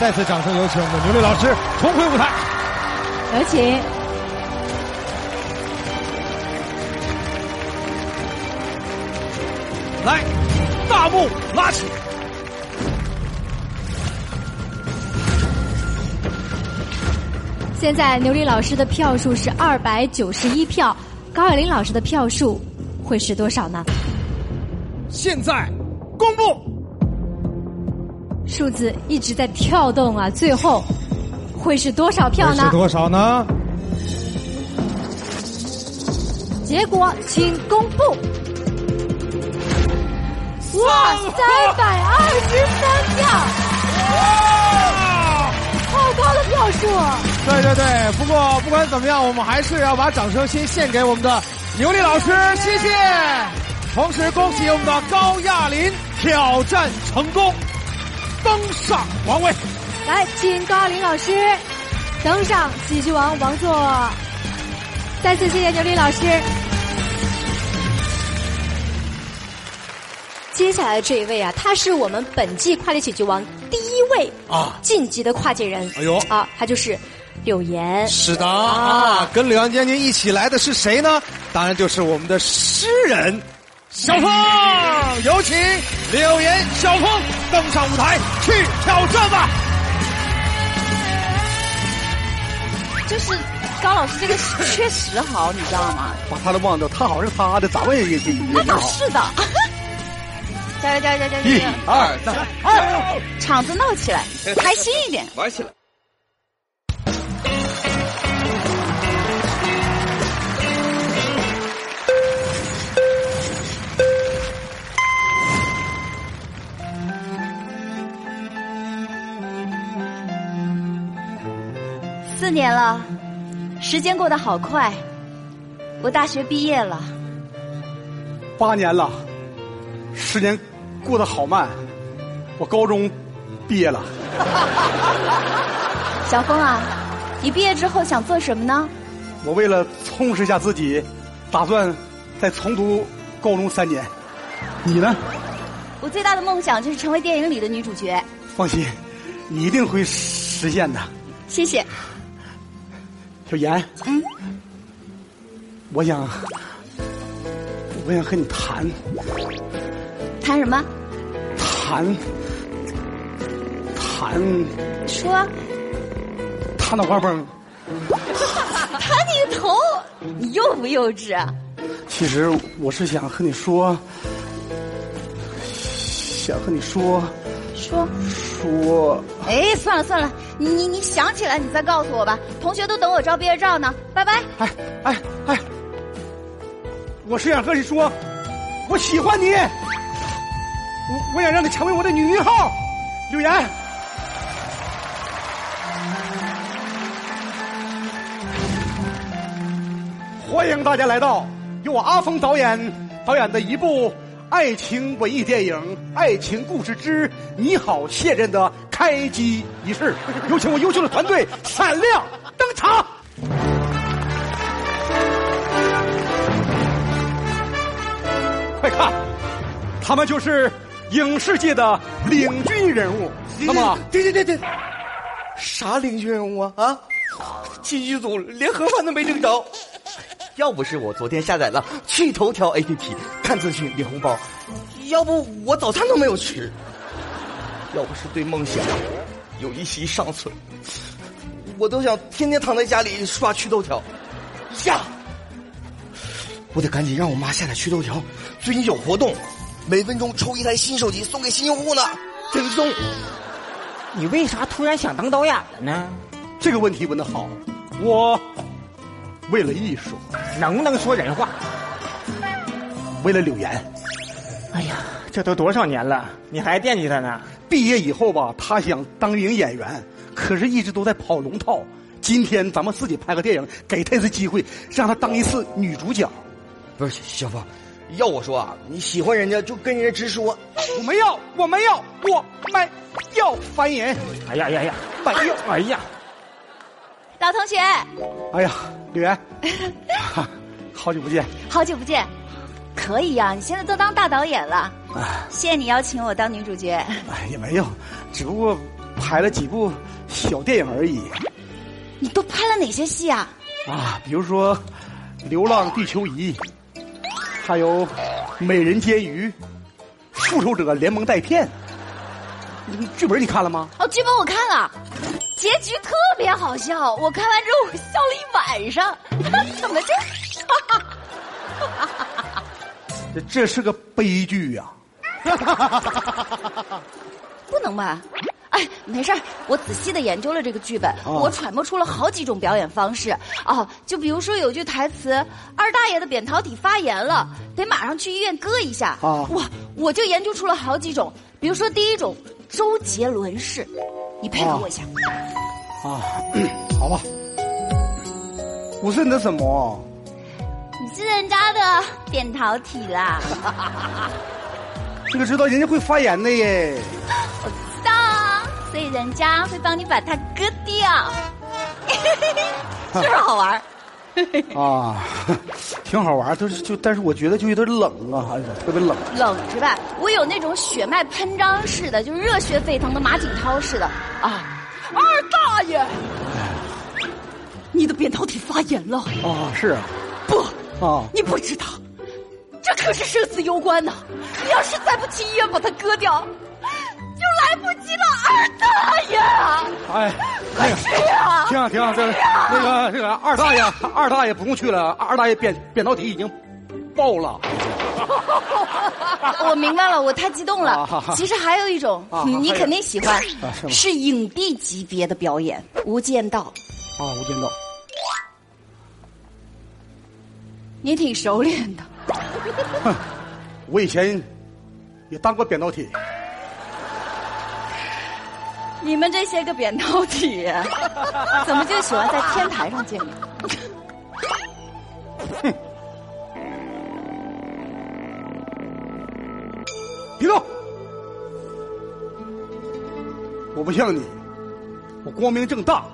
再次掌声有请我们的牛莉老师重回舞台。有请。来，大幕拉起。现在牛莉老师的票数是二百九十一票，高晓玲老师的票数会是多少呢？现在公布，数字一直在跳动啊，最后会是多少票呢？是多少呢？结果请公布。哇，三百二十三票！哇，好高的票数！对对对，不过不管怎么样，我们还是要把掌声先献给我们的刘丽老师，谢谢。同时恭喜我们的高亚麟挑战成功，登上王位。来，请高亚麟老师登上喜剧王王座。再次谢谢牛林老师。接下来这一位啊，他是我们本季跨界喜剧王第一位啊晋级的跨界人。哎呦啊，他就是。柳岩是的啊，跟柳岩将军一起来的是谁呢？当然就是我们的诗人小峰，有请柳岩、小峰登上舞台去挑战吧。就是高老师这个确实好，你知道吗？把他都忘掉，他好是他的，咱们也也也那倒是的。加油加油加油加油！一二三，二，场子闹起来，开心一点，玩起来。年了，时间过得好快。我大学毕业了。八年了，时间过得好慢。我高中毕业了。小峰啊，你毕业之后想做什么呢？我为了充实一下自己，打算再重读高中三年。你呢？我最大的梦想就是成为电影里的女主角。放心，你一定会实现的。谢谢。小严，嗯，我想，我想和你谈，谈什么？谈，谈，说，谈脑花崩，谈你头，你幼不幼稚？其实我是想和你说，想和你说，说，说，哎，算了算了。你你你想起来，你再告诉我吧。同学都等我照毕业照呢，拜拜。哎哎哎，我是想和你说，我喜欢你，我我想让你成为我的女一号，柳岩。欢迎大家来到由我阿峰导演导演的一部。爱情文艺电影《爱情故事之你好，现任》的开机仪式，有请我优秀的团队闪亮登场。快看，他们就是影视界的领军人物。那么，对对对对，啥领军人物啊？啊，进剧组连盒饭都没领着。要不是我昨天下载了趣头条 APP 看资讯领红包，要不我早餐都没有吃。要不是对梦想有一息尚存，我都想天天躺在家里刷趣头条。呀，我得赶紧让我妈下载趣头条，最近有活动，每分钟抽一台新手机送给新用户呢，真送。你为啥突然想当导演了呢？这个问题问的好，我。为了艺术，能不能说人话？为了柳岩，哎呀，这都多少年了，你还惦记他呢？毕业以后吧，他想当一名演员，可是一直都在跑龙套。今天咱们自己拍个电影，给他一次机会，让他当一次女主角。不是小芳，要我说啊，你喜欢人家就跟人家直说。我没要，我没要，我没要烦人。哎呀呀呀，没有，哎呀。老同学，哎呀，柳岩，好久不见，好久不见，可以呀，你现在都当大导演了，谢谢你邀请我当女主角。哎，也没有，只不过拍了几部小电影而已。你都拍了哪些戏啊？啊，比如说《流浪地球仪》，还有《美人监狱》，《复仇者联盟带片》。剧本你看了吗？哦，剧本我看了，结局特别好笑，我看完之后我笑了一晚上。怎么这？这 这是个悲剧呀！不能吧？哎，没事我仔细的研究了这个剧本，我揣摩出了好几种表演方式。哦，就比如说有句台词：“二大爷的扁桃体发炎了，得马上去医院割一下。”啊，哇，我就研究出了好几种。比如说第一种，周杰伦式，你配合我一下。啊，好吧。我是你的什么？你是人家的扁桃体啦。这个知道人家会发炎的耶。我知道啊，所以人家会帮你把它割掉，是不是好玩？啊，挺好玩，就是就，但是我觉得就有点冷啊，还是特别冷。冷是吧？我有那种血脉喷张似的，就是热血沸腾的马景涛似的啊。二大爷，你的扁桃体发炎了啊？是啊。不啊，你不知道。这可是生死攸关呐！你要是再不去医院把它割掉，不及了，二大爷！哎，快去啊！停停，这那个这个二大爷，二大爷不用去了，二大爷扁扁桃体已经爆了。我明白了，我太激动了。其实还有一种，你肯定喜欢，是影帝级别的表演，《无间道》。啊，《无间道》。你挺熟练的。哼，我以前也当过扁桃体。你们这些个扁桃体，怎么就喜欢在天台上见面？哼！别动！我不像你，我光明正大。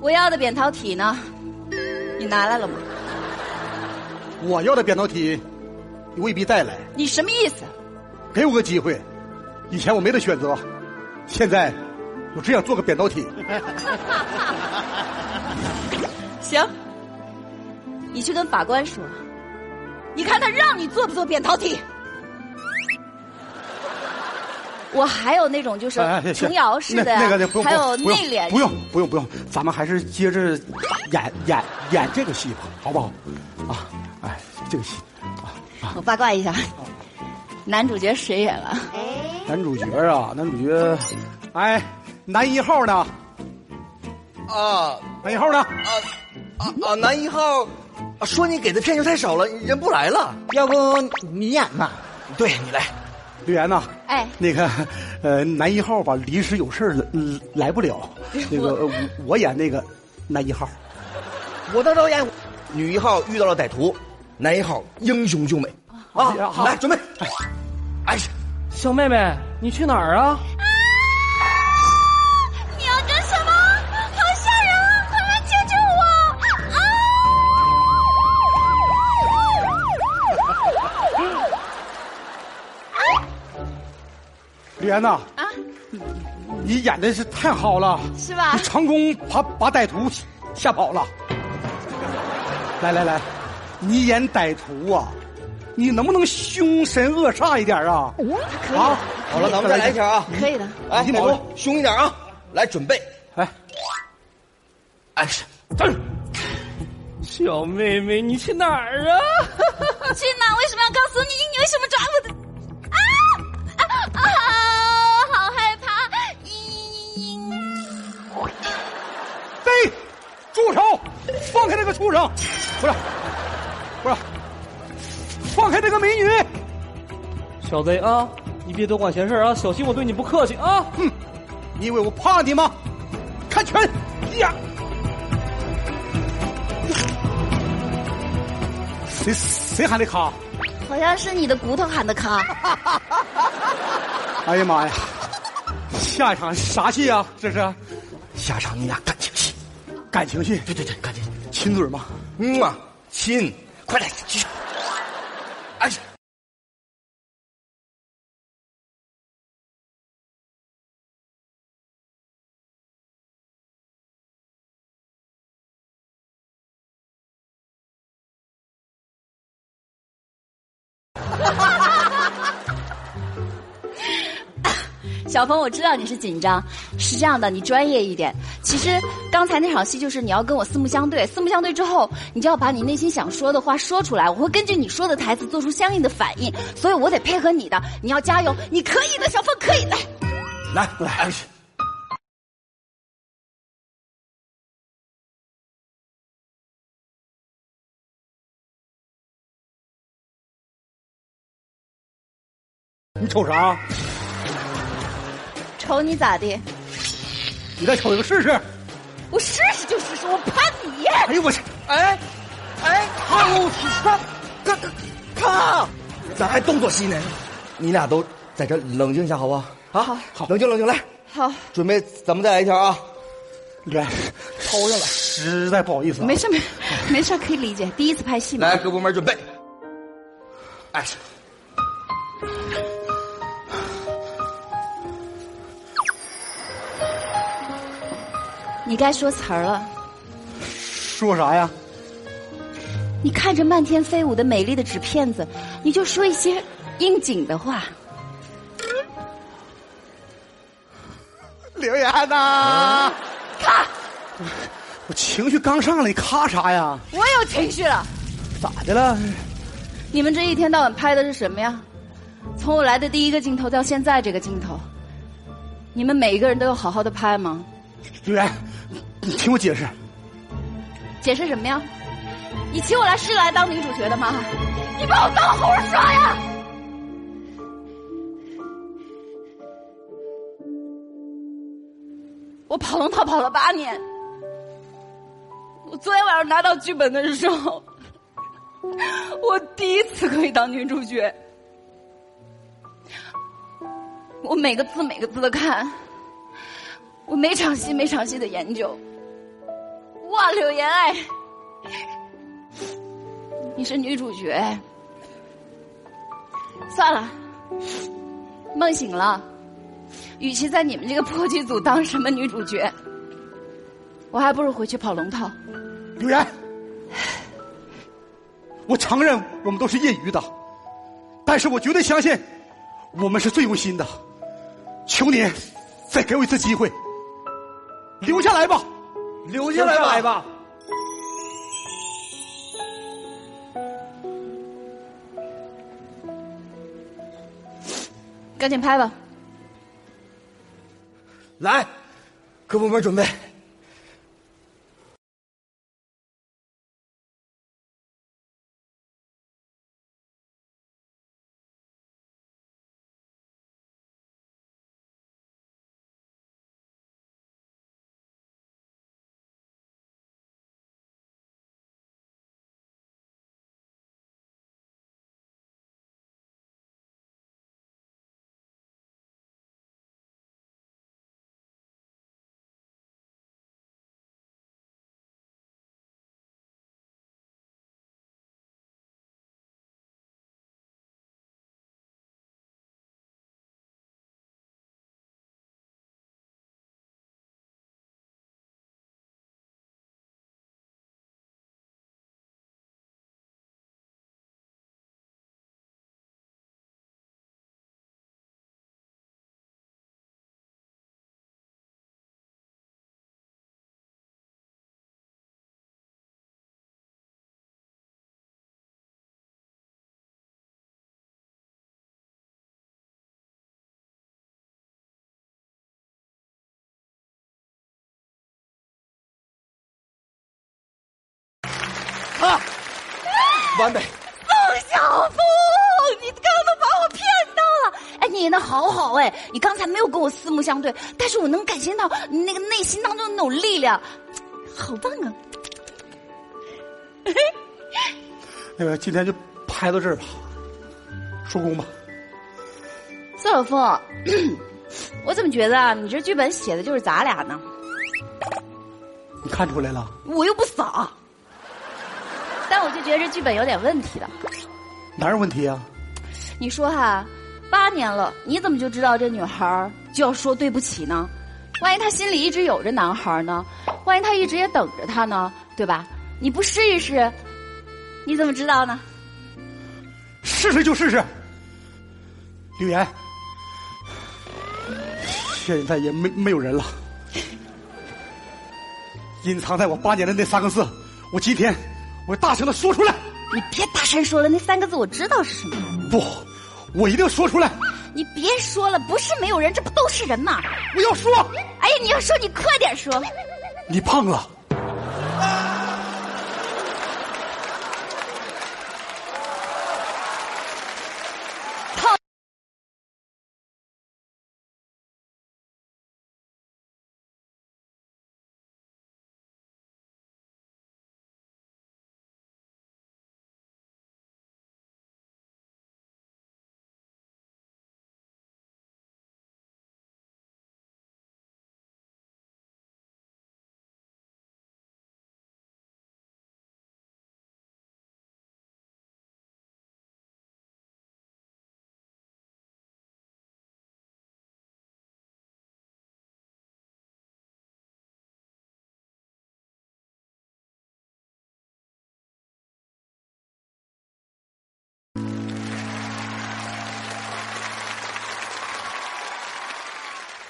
我要的扁桃体呢？你拿来了吗？我要的扁桃体，你未必带来。你什么意思？给我个机会，以前我没得选择，现在我只想做个扁桃体。行，你去跟法官说，你看他让你做不做扁桃体。我还有那种就是琼瑶式的，那个还有内敛，不用不用不用，咱们还是接着演演演这个戏吧，好不好？啊。哎，这个戏啊，我八卦一下，男主角谁演了？男主角啊，男主角，哎，男一号呢？啊，男一号呢？啊啊啊！男一号说你给的片酬太少了，人不来了。要不你演吧？对你来，刘岩呐。哎，那个呃，男一号吧，临时有事儿来不了。那个我演那个男一号，我当导演。女一号遇到了歹徒。男一号英雄救美啊！来准备，哎，小妹妹，你去哪儿啊？你要干什么？好吓人啊！快来救救我！啊！李岩呐，啊，你演的是太好了，是吧？你成功把把歹徒吓跑了。来来来。你演歹徒啊？你能不能凶神恶煞一点啊？啊，好了，咱们再来一条啊！可以的，来，歹徒凶一点啊！来，准备，来，哎，站住！小妹妹，你去哪儿啊？去哪？为什么要告诉你？你为什么抓我的？啊啊啊！好害怕！飞，住手！放开那个畜生！不是。不是，放开这个美女，小子啊！你别多管闲事啊，小心我对你不客气啊！哼，你以为我怕你吗？看拳呀！谁谁喊的卡？好像是你的骨头喊的卡。哎呀妈呀！下一场啥戏啊？这是？下场你俩感情戏，感情戏？对对对，感情亲嘴吗？嗯啊，亲。快来，继续。小峰，我知道你是紧张，是这样的，你专业一点。其实刚才那场戏就是你要跟我四目相对，四目相对之后，你就要把你内心想说的话说出来，我会根据你说的台词做出相应的反应，所以我得配合你的，你要加油，你可以的，小峰可以来，来来。你瞅啥？瞅你咋的？你再瞅一个试试。我试试就试试，我怕你。哎呦我去！哎，哎，我他他他，咋还动作戏呢？你俩都在这冷静一下，好不好？好，好，冷静冷静来。好，准备，咱们再来一条啊。来，抽上来，实在不好意思。没事没，没事可以理解。第一次拍戏嘛。来，各部门准备。哎。你该说词儿了，说啥呀？你看着漫天飞舞的美丽的纸片子，你就说一些应景的话。刘岩呐，咔！我情绪刚上来，你咔啥呀？我有情绪了，咋的了？你们这一天到晚拍的是什么呀？从我来的第一个镜头到现在这个镜头，你们每一个人都有好好的拍吗？刘岩。你听我解释，解释什么呀？你请我来是来当女主角的吗？你把我当猴耍呀！我跑龙套跑了八年，我昨天晚上拿到剧本的时候，我第一次可以当女主角，我每个字每个字的看，我每场戏每场戏的研究。哇，柳岩哎，你是女主角。算了，梦醒了。与其在你们这个破剧组当什么女主角，我还不如回去跑龙套。柳岩，我承认我们都是业余的，但是我绝对相信我们是最用心的。求你再给我一次机会，留下来吧。留下来吧，赶紧拍吧。来，各部门准备。完美，宋晓峰，你刚刚把我骗到了。哎，你演的好好哎，你刚才没有跟我四目相对，但是我能感觉到你那个内心当中的那种力量，好棒啊！那个今天就拍到这儿吧，收工吧。宋晓峰，我怎么觉得啊，你这剧本写的就是咱俩呢？你看出来了？我又不傻。但我就觉得这剧本有点问题的，哪有问题啊？你说哈，八年了，你怎么就知道这女孩就要说对不起呢？万一她心里一直有着男孩呢？万一她一直也等着他呢？对吧？你不试一试，你怎么知道呢？试试试就试试。柳岩，现在也没没有人了。隐藏在我八年的那三个字，我今天我大声的说出来。你别大声说了，那三个字我知道是什么。不，我一定要说出来。你别说了，不是没有人，这不都是人吗？我要说。哎呀，你要说，你快点说。你胖了。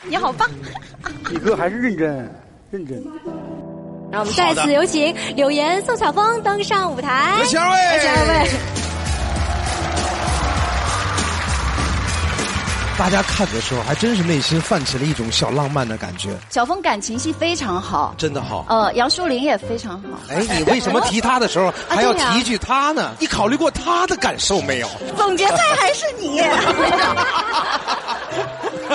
你好棒！你哥还是认真，认真。让我们再次有请柳岩、宋晓峰登上舞台。有请二位，有请二位。大家看的时候，还真是内心泛起了一种小浪漫的感觉。小峰感情戏非常好，真的好。呃，杨树林也非常好。哎，你为什么提他的时候还要提一句他呢？你考虑过他的感受没有？总决赛还是你。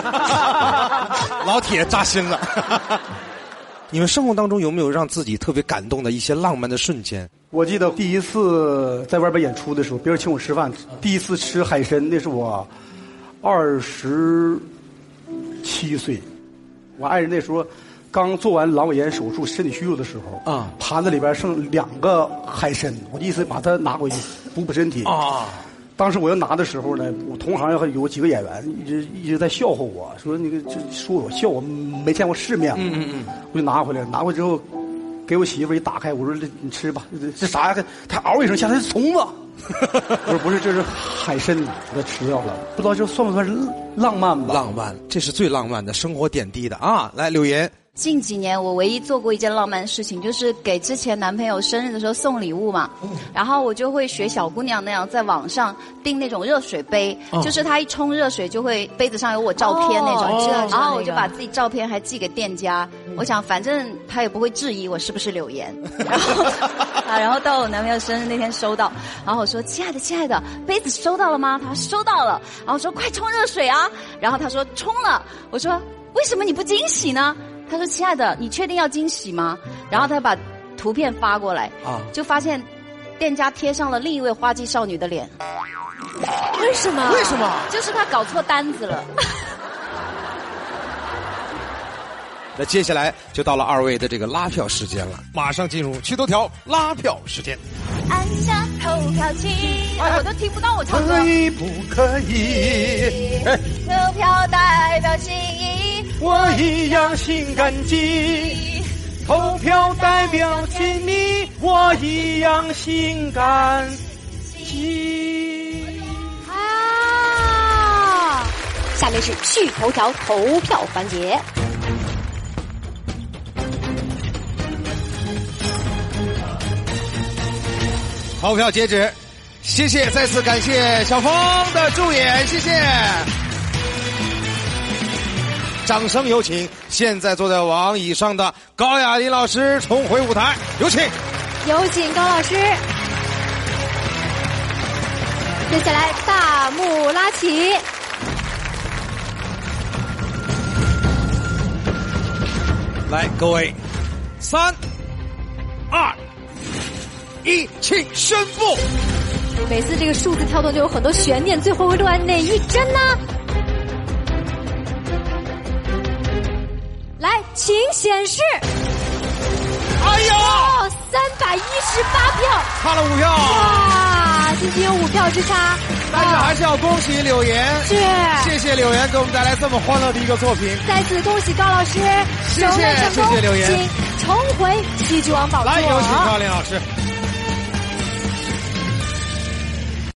老铁扎心了。你们生活当中有没有让自己特别感动的一些浪漫的瞬间？我记得第一次在外边演出的时候，别人请我吃饭，第一次吃海参，那是我二十七岁。我爱人那时候刚做完阑尾炎手术，身体虚弱的时候，啊，盘子里边剩两个海参，我意思把它拿回去补补身体。啊。当时我要拿的时候呢，我同行有有几个演员一直一直在笑话我说那个就说我笑我没见过世面，嗯嗯嗯，我就拿回来，拿回来之后给我媳妇一打开，我说这你吃吧，这啥呀？她嗷一声，下来是虫子，我说不是，这是海参，我吃掉了，不知道这算不算是浪漫吧？浪漫，这是最浪漫的生活点滴的啊！来，柳岩。近几年，我唯一做过一件浪漫的事情，就是给之前男朋友生日的时候送礼物嘛。然后我就会学小姑娘那样，在网上订那种热水杯，就是他一冲热水，就会杯子上有我照片那种。然后我就把自己照片还寄给店家，我想反正他也不会质疑我是不是柳岩。然后 啊，然后到我男朋友生日那天收到，然后我说：“亲爱的，亲爱的，杯子收到了吗？”他说：“收到了。”然后我说：“快冲热水啊！”然后他说：“冲了。”我说：“为什么你不惊喜呢？”他说：“亲爱的，你确定要惊喜吗？”然后他把图片发过来，啊，就发现店家贴上了另一位花季少女的脸。为什么？为什么？就是他搞错单子了。那接下来就到了二位的这个拉票时间了，马上进入去头条拉票时间。按下投票器，哎，我都听不到我唱歌。可以不可以？投票代表心意。我一样心感激，投票代表亲密，我一样心感激。啊！下面是趣头条投票环节，投票截止，谢谢，再次感谢小峰的助演，谢谢。掌声有请！现在坐在王椅上的高亚麟老师重回舞台，有请。有请高老师。接下来大幕拉起。来，各位，三、二、一，请宣布。每次这个数字跳动就有很多悬念，最后会落在哪一帧呢？请显示。哎呦，三百一十八票，差了五票。哇，仅仅有五票之差。但是还是要恭喜柳岩，是，谢谢柳岩给我们带来这么欢乐的一个作品。再次恭喜高老师，谢谢谢谢柳岩，请重回戏剧王宝座。来，有请高林老师。